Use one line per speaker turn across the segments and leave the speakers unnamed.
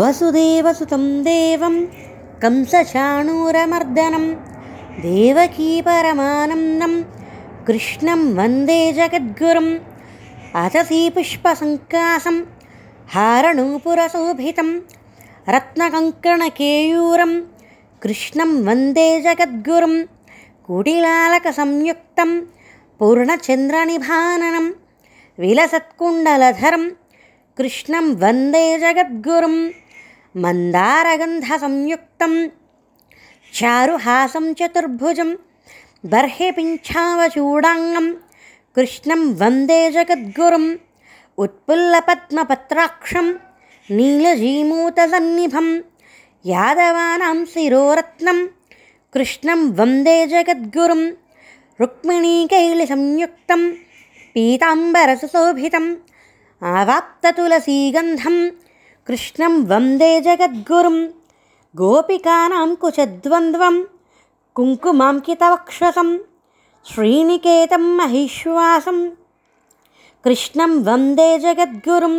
वसुदेवसुतं देवं कंसचाणूरमर्दनं देवकी परमानन्दं कृष्णं वन्दे जगद्गुरुम् अतसी पुष्पसङ्कासं हारणूपुरशोभितं रत्नकङ्कणकेयूरं कृष्णं वन्दे जगद्गुरुं कुटिलालकसंयुक्तं पूर्णचन्द्रनिभाननं विलसत्कुण्डलधरं कृष्णं वन्दे जगद्गुरुम् मन्दारगन्धसंयुक्तं चारुहासं चतुर्भुजं बर्हिपिञ्छावचूडाङ्गं कृष्णं वन्दे जगद्गुरुम् उत्पुल्लपद्मपत्राक्षं नीलजीमूतसन्निभं यादवानां शिरोरत्नं कृष्णं वन्दे जगद्गुरुं रुक्मिणीकैलिसंयुक्तं पीताम्बरसुशोभितम् आवाप्ततुलसीगन्धं कृष्णं वन्दे जगद्गुरुं गोपिकानां कुचद्वन्द्वं कुङ्कुमाङ्कितवक्षसं श्रीनिकेतं महिश्वासं कृष्णं वन्दे जगद्गुरुं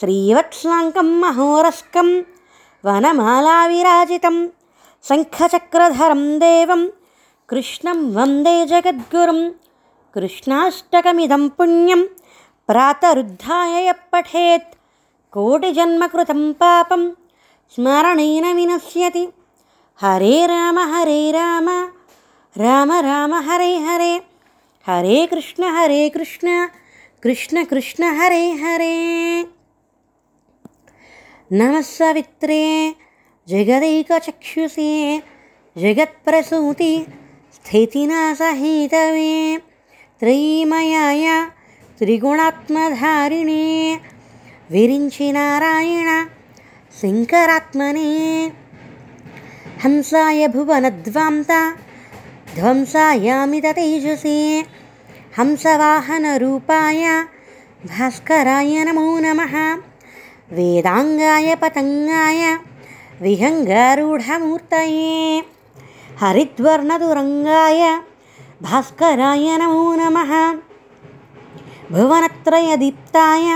श्रीवत्साङ्कं महोरस्कं वनमालाविराजितं शङ्खचक्रधरं देवं कृष्णं वन्दे जगद्गुरुं कृष्णाष्टकमिदं पुण्यं प्रातरुद्धाय पठेत् कोटिजन्मकृतं पापं स्मरणेन विनश्यति। हरे राम हरे राम राम राम हरे हरे। हरे कृष्ण हरे कृष्ण कृष्ण कृष्ण हरे हरे। नमः सवित्रे जगदैकचक्षुषे जगत्प्रसूति स्थितिनासहेतवे। त्रयीमयाय त्रिगुणात्मधारिणे विरिञ्चि नारायण शङ्करात्मने। हंसाय भुवनध्वान्ता ध्वंसायामिततेजसे हंसवाहनरूपाय भास्कराय नमो नमः। वेदाङ्गाय पतङ्गाय विहङ्गारूढमूर्तये। हरिद्वर्णतुरङ्गाय भास्कराय नमो नमः। भुवनत्रयदीप्ताय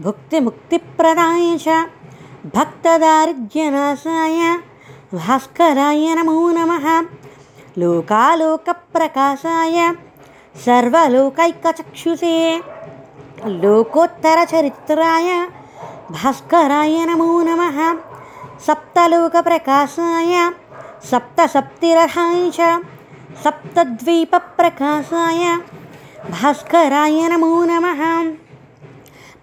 भुक्तिमुक्तिप्रदाय च भक्तदारिद्र्यनाशाय, भास्कराय नमो नमः। लोकालोकप्रकाशाय, सर्वलोकैकचक्षुषे। लोकोत्तरचरित्राय, भास्कराय नमो नमः। सप्तलोकप्रकाशाय सप्तसप्तिरथाय च सप्तद्वीपप्रकाशाय, भास्कराय नमो नमः।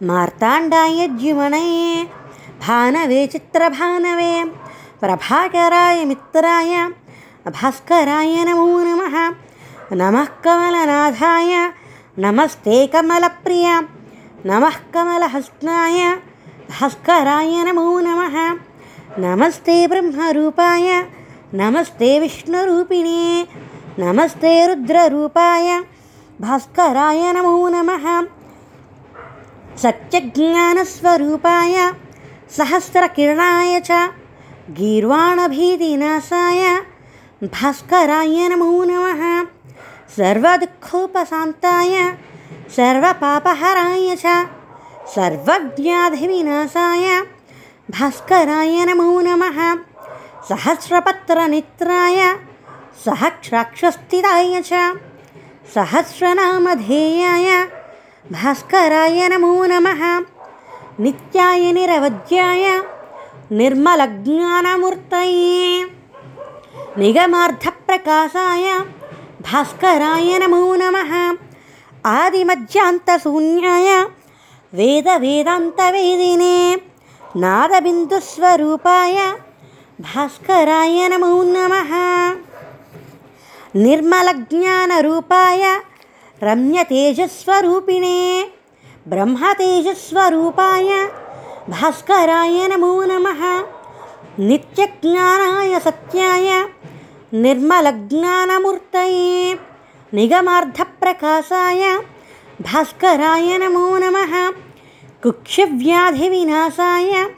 मार्ताण्डाय द्युमनये भानवे चित्रभानवे। प्रभाकराय मित्राय। भास्कराय नमो नमः। नमः कमलनाथाय। नमस्ते कमलप्रिय। नमः कमलहस्ताय भास्कराय नमो नमः। नमस्ते ब्रह्मरूपाय। नमस्ते विष्णुरूपिणे। नमस्ते रुद्ररूपाय। भास्कराय नमो नमः सत्यज्ञानस्वरूपाय सहस्रकिरणाय च, गीर्वाणभीतिनाशाय, भास्कराय नमो नमः, सर्वदुःखोपशान्ताय, सर्वपापहराय च, सर्वव्याधिविनाशाय, भास्कराय नमो नमः, सहस्रपत्रनेत्राय, सहस्राक्षस्थिताय च, सहस्रनामधेयाय భాస్కరాయ నమో నమ నిత్యాయ నిరవధ్యాయ నిర్మలజ్ఞానమూర్తయే నిగమార్థప్రకాశాయ భాస్కరాయ నమో నమ ఆదిమధ్యాంతశూన్యాయ వేద వేదాంతవేదినే నాదబిందుస్వరూపాయ భాస్కరాయ నమో నమ నిర్మలజ్ఞానరూపాయ रम्यतेजस्वरूपिणे ब्रह्मतेजस्वरूपाय भास्कराय नमो नमः, नित्यज्ञानाय सत्याय, निर्मलज्ञानमूर्तये, निगमार्धप्रकाशाय भास्कराय नमो नमः, कुक्षव्याधिविनाशाय,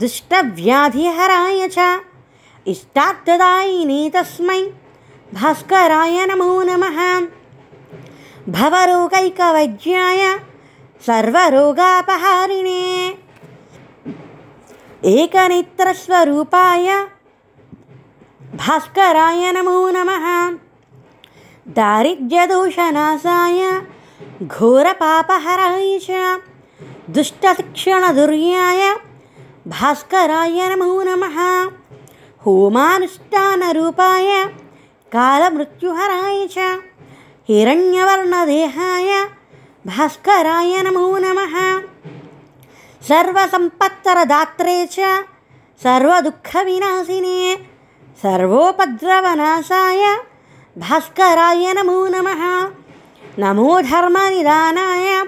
दुष्टव्याधिहराय च, इष्टार्थदायिने तस्मै भास्कराय नमो नमः। भवरोगैकवैद्याय सर्वरोगापहारिणे। एकनेत्रस्वरूपाय भास्कराय नमो नमः। दारिद्र्यदोषनाशाय घोरपापहराय च। दुष्टशिक्षणदुर्याय भास्कराय नमो नमः। होमानुष्ठानरूपाय कालमृत्युहराय च हिरण्यवर्णदेहाय भास्कराय नमो नमः। सर्वसम्पत्तरदात्रे च सर्वदुःखविनाशिने सर्वोपद्रवनाशाय भास्कराय नमो नमः। नमो धर्मनिदानाय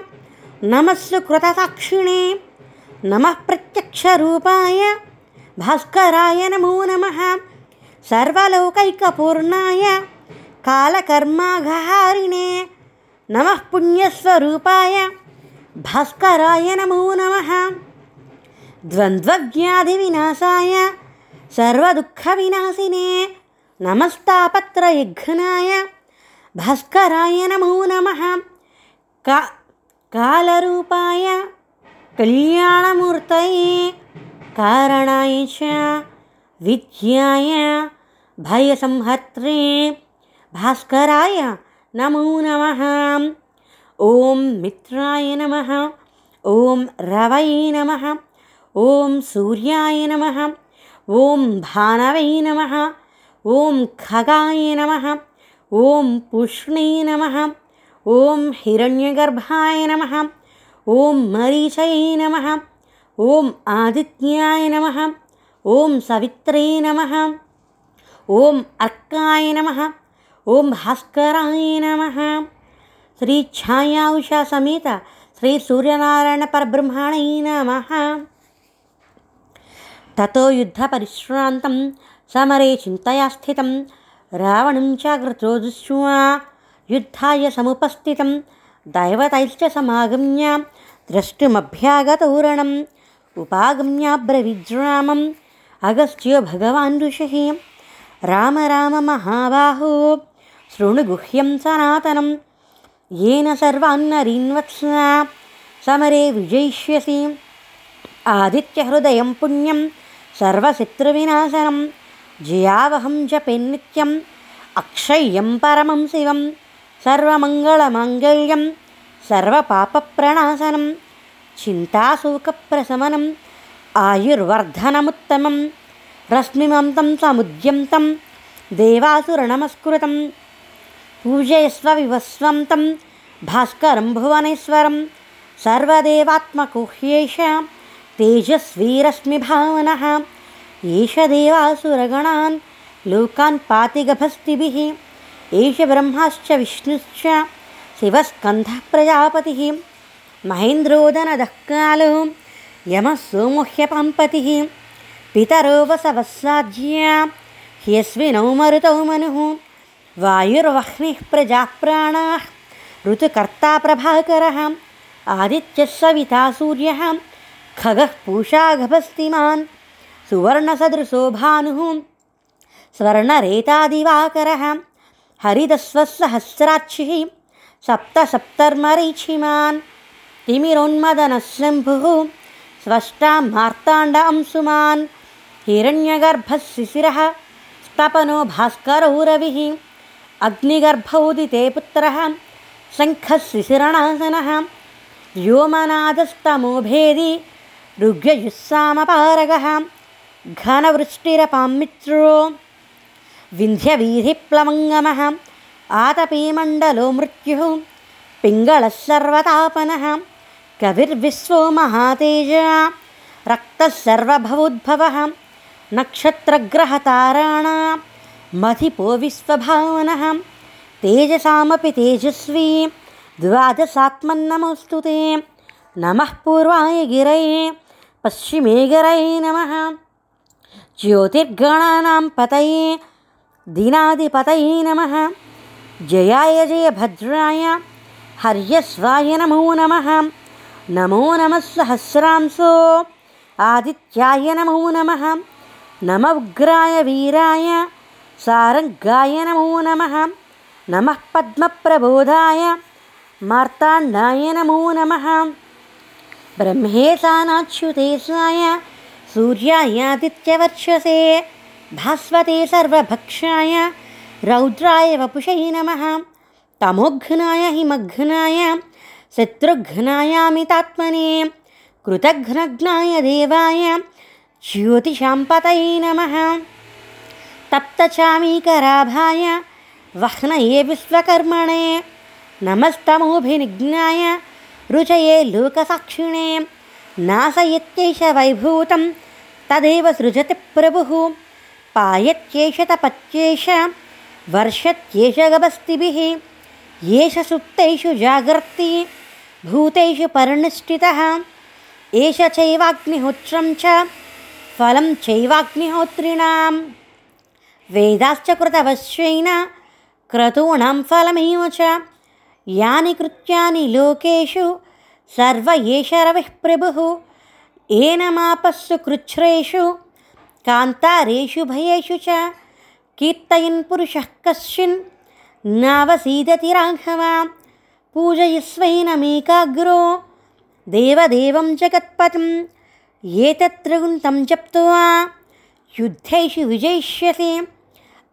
नमः सुकृतसाक्षिणे नमः प्रत्यक्षरूपाय भास्कराय नमो नमः। सर्वलोकैकपूर्णाय कालकर्माघहारिणे नमः पुण्यस्वरूपाय भास्कराय नमो नमः। द्वन्द्वव्याधिविनाशाय सर्वदुःखविनाशिने नमस्तापत्रयघ्नाय भास्कराय नमो नमः। का कालरूपाय कल्याणमूर्तये कारणाय च विद्याय भयसंहर्त्रे भास्कराय नमो नमः ॐ मित्राय नमः ॐ रवै नमः ॐ सूर्याय नमः ॐ भानवै नमः ॐ खगाय नमः ॐ पुष्णे नमः ॐ हिरण्यगर्भाय नमः ॐ मरीचये नमः ॐ आदित्याय नमः ॐ सवित्रे नमः ॐ अर्काय नमः ॐ भास्कराय नमः। श्रीछायाउषासमेत श्रीसूर्यनारायणपरब्रह्मणे नमः। ततो युद्धपरिश्रान्तं समरे चिन्तया स्थितं रावणं च दृष्ट्वा युद्धाय समुपस्थितं दैवतैश्च समागम्य द्रष्टुमभ्यागतोरणम् उपागम्याब्रविद्रामम् अगस्त्यो भगवान् ऋषिः। राम राम महाबाहो శృణుగుహ్యం సనాతనం. ఏన సర్వాన్నరీన్వత్స సమరే విజయిష్యసి ఆదిత్యహృదయం పుణ్యం సర్వశత్రు వినాశనం జయావహం జపెన్నిత్యం అక్షయ్యం పరమం శివం సర్వమంగళమాంగళ్యం సర్వపాపప్రణాశనం. చింతాశోకప్రశమనం ఆయుర్వర్ధనముత్తమం. రశ్మిమంతం సముద్యంతం దేవాసురనమస్కృతం. पूजयस्व विवस्वं तं भास्करं भुवनेश्वरं सर्वदेवात्मकुह्येष तेजस्वीरश्मिभावनः एष देवासुरगणान् लोकान् पातिगभस्तिभिः एष ब्रह्माश्च विष्णुश्च शिवस्कन्धः प्रजापतिः महेन्द्रोदनदः कालो यमः सोमुह्यपम्पतिः पितरो वसवस्साध्या ह्यस्विनौ मरुतौ मनुः वायुर्वह्निः प्रजाप्राणाः ऋतुकर्ता प्रभाकरः, आदित्यः सविता सूर्यः, खगः पूषागभस्तिमान् सुवर्णसदृशो भानुः, स्वर्णरेतादिवाकरः हरिदस्वसहस्राक्षिः सप्तसप्तर्मरीक्षिमान् तिमिरोन्मदनः शम्भुः स्वष्टा मार्ताण्ड अंशुमान् हिरण्यगर्भः शिशिरः स्तपनो भास्करो रविः। अग्निगर्भोदिते पुत्रः। शङ्खः शिशिरणासनः। व्योमनादस्तमोभेदी ऋग्यजुस्सामपारगः घनवृष्टिरपां मित्रो। विन्ध्यवीधिप्लवङ्गमः। आतपीमण्डलो मृत्युः। पिङ्गळः सर्वतापनः। कविर्विश्वो महातेज। रक्तः सर्वभवोद्भवः। नक्षत्रग्रहताराणां मधिपो विश्वभावनः तेजसामपि तेजस्वी द्वादशात्मन्नमोऽस्तु ते नमः पूर्वाय गिरये, पश्चिमे गिरये नमः। ज्योतिर्गणानां पतये दिनादिपतये नमः। जयाय जयभद्राय हर्यस्वाय नमो नमः। नमो नमः सहस्रांसो, आदित्याय नमो नमः। नम उग्राय वीराय सारङ्गाय नमो नमः। नमः पद्मप्रबोधाय मार्ताण्डाय नमो नमः। ब्रह्मेशानाच्युतेशाय सूर्यायादित्यवर्चसे भास्वते सर्वभक्षाय रौद्राय वपुषै नमः। तमोघ्नाय हिमघ्नाय शत्रुघ्नायामितात्मने कृतघ्नघ्नाय देवाय ज्योतिषाम्पतये नमः तप्तचामीकराभाय वह्नये विश्वकर्मणे नमस्तमोभिनिघ्नाय रुचये लोकसाक्षिणे नाशयत्येष वैभूतं तदेव सृजति प्रभुः पायत्येष तपत्येष वर्षत्येष गभस्तिभिः एष सुप्तेषु जागर्ति, भूतेषु परिनिष्ठितः, एष चैवाग्निहोत्रं च, फलं चैवाग्निहोत्रिणां वेदाश्च कृतवश्वेन क्रतूणां फलमेव च। यानि कृत्यानि लोकेषु सर्व एष रविः प्रभुः एनमापस्सु कृच्छ्रेषु कान्तारेषु भयेषु च। कीर्तयन् पुरुषः कश्चिन् नावसीदति राघवा। पूजयस्वैनमेकाग्रो देवदेवं जगत्पतिम् एतत्त्रिगुणं जप्त्वा युद्धेषु विजयिष्यसे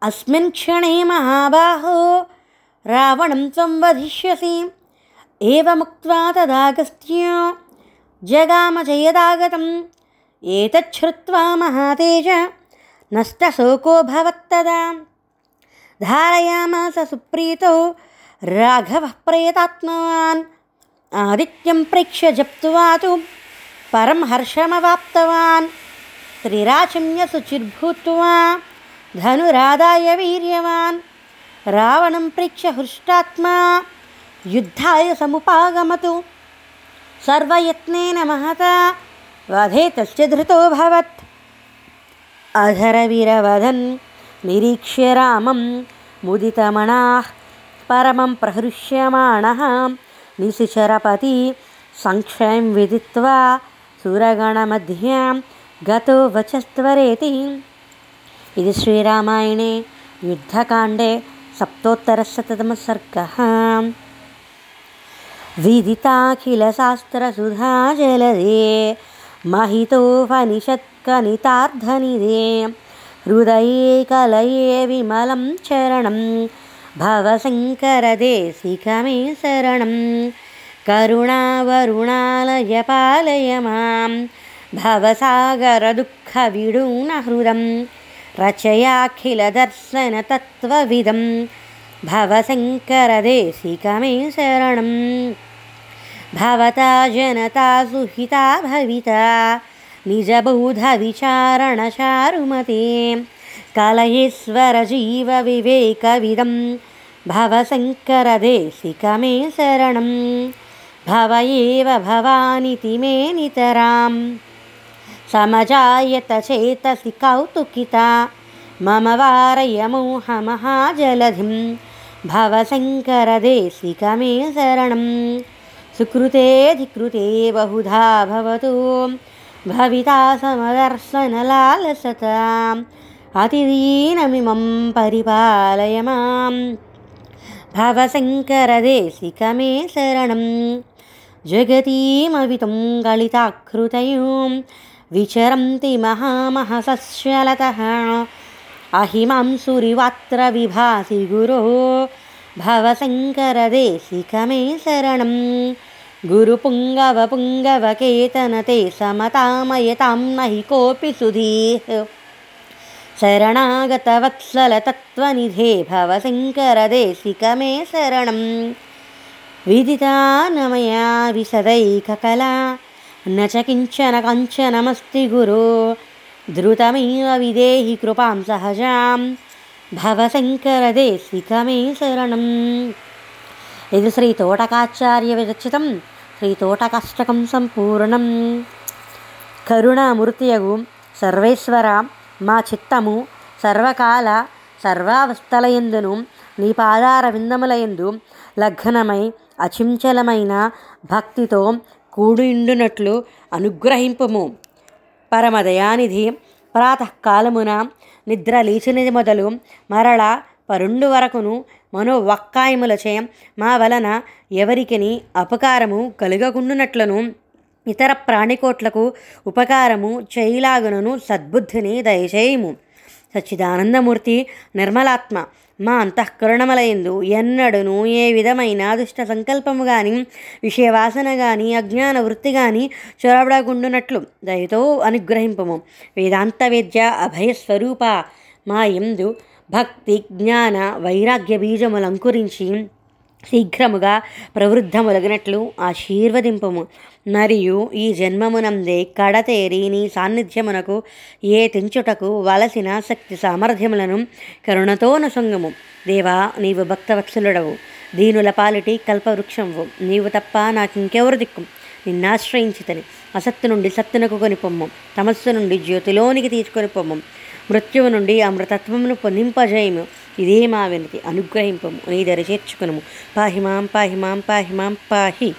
अस्मिन् क्षणे महाबाहो रावणं त्वं वधिष्यसि। एवमुक्त्वा तदागस्त्यो जगामजयदागतम्। एतच्छ्रुत्वा महातेज नष्टशोको भवत्तदा धारयामास सुप्रीतो राघवः प्रेतात्मवान् आदित्यं प्रेक्ष्य जप्त्वा तु परं हर्षमवाप्तवान् त्रिराचम्यशुचिर्भूत्वा धनुरादाय वीर्यवान्। रावणं प्रेक्ष्य हृष्टात्मा युद्धाय समुपागमतु। सर्वयत्नेन महता वधे तस्य धृतोऽभवत् अधरविरवधन् निरीक्ष्य रामं मुदितमणाः परमं प्रहृष्यमाणः। निशिचरपति संक्षयं विदित्वा सुरगणमध्यां गतो वचस्त्वरेति इति श्रीरामायणे युद्धकाण्डे सप्तोत्तरशततमः सर्गः विदिताखिलशास्त्रसुधा जलदे महितोपनिषत्कनितार्धनिदे हृदये कलये विमलं चरणं भवशङ्करदेशिकमे शरणं करुणावरुणालय पालय मां भवसागरदुःखविडूनहृदं रचयाखिलदर्शनतत्त्वविदं भवशङ्करदेशिकमे शरणं भवता जनता सुहिता भविता निजबौधविचारणचारुमते कलयेश्वरजीवविवेकविदं भवशङ्करदेशिकमे शरणं भव एव भवानिति मे సమజాయత చేతసి కౌతుకిత మమ వారయమూహ మహాజలధిం భవశంకరదేశికమే శరణం సుకృతేధికృతే బహుధా భవతు భవితా సమదర్శనలాలసత అతిదీనమిమం పరిపాలయ మాం భవశంకరదేశికమే శరణం జగతీమవితం కలితాకృతయూం विचरन्ति महामहसस्यलतः अहिमां सुरिवात्र विभासि गुरो भवशङ्करदेशिकमे शरणं गुरुपुङ्गवपुङ्गवकेतनते समतामयतां न हि कोऽपि सुधीः शरणागतवत्सलतत्त्वनिधे भवशङ्करदेशिकमे शरणं विदिता न मया विशदैककला నచకించన కంచనమస్తి గురు ధృతమేవ విదేహి కృపాం సహజాం భవశంకర దేశికమే శరణం ఇది శ్రీ తోటకాచార్య విరచితం శ్రీ తోటకాష్టకం సంపూర్ణం కరుణామూర్తియగు సర్వేశ్వర మా చిత్తము సర్వకాల సర్వావస్థలయందును నీ పాదార విందములయందు లగ్నమై అచించలమైన భక్తితో కూడిండునట్లు అనుగ్రహింపుము. పరమదయానిధి ప్రాతకాలమున నిద్ర లేచినది మొదలు మరల పరుండు వరకును మనో వక్కాయములచే మా వలన ఎవరికిని అపకారము కలుగకుండునట్లను ఇతర ప్రాణికోట్లకు ఉపకారము చేయలాగునను సద్బుద్ధిని దయచేయము. సచ్చిదానందమూర్తి నిర్మలాత్మ మా అంతఃకరణములయందు ఎన్నడను ఏ విధమైన దుష్ట సంకల్పము కానీ విషయవాసన కానీ అజ్ఞాన వృత్తి కానీ చొరబడకుండునట్లు దయతో అనుగ్రహింపము. వేదాంత విద్య అభయస్వరూప మా ఎందు భక్తి జ్ఞాన వైరాగ్య బీజములంకురించి శీఘ్రముగా ప్రవృద్ధములగినట్లు ఆశీర్వదింపము. మరియు ఈ జన్మమునందే కడతేరి నీ సాన్నిధ్యమునకు ఏ తెంచుటకు వలసిన శక్తి సామర్థ్యములను కరుణతో నసంగము. దేవా నీవు భక్తవత్సలుడవు. దీనుల పాలిటి కల్పవృక్షంవు. నీవు తప్ప నాకింకెవరు దిక్కు? నిన్నాశ్రయించితని. అసత్తు నుండి సత్తునకు కొనిపొమ్ము. తమస్సు నుండి జ్యోతిలోనికి తీసుకొని పొమ్ము మృత్యువు నుండి అమృతత్వమును పొందింపజేయము. ఇదే మా వినతి అనుగ్రహింపము. నీ దరి చేర్చుకునము. పాహిమాం పాహిమాం పాహిమాం పాహి.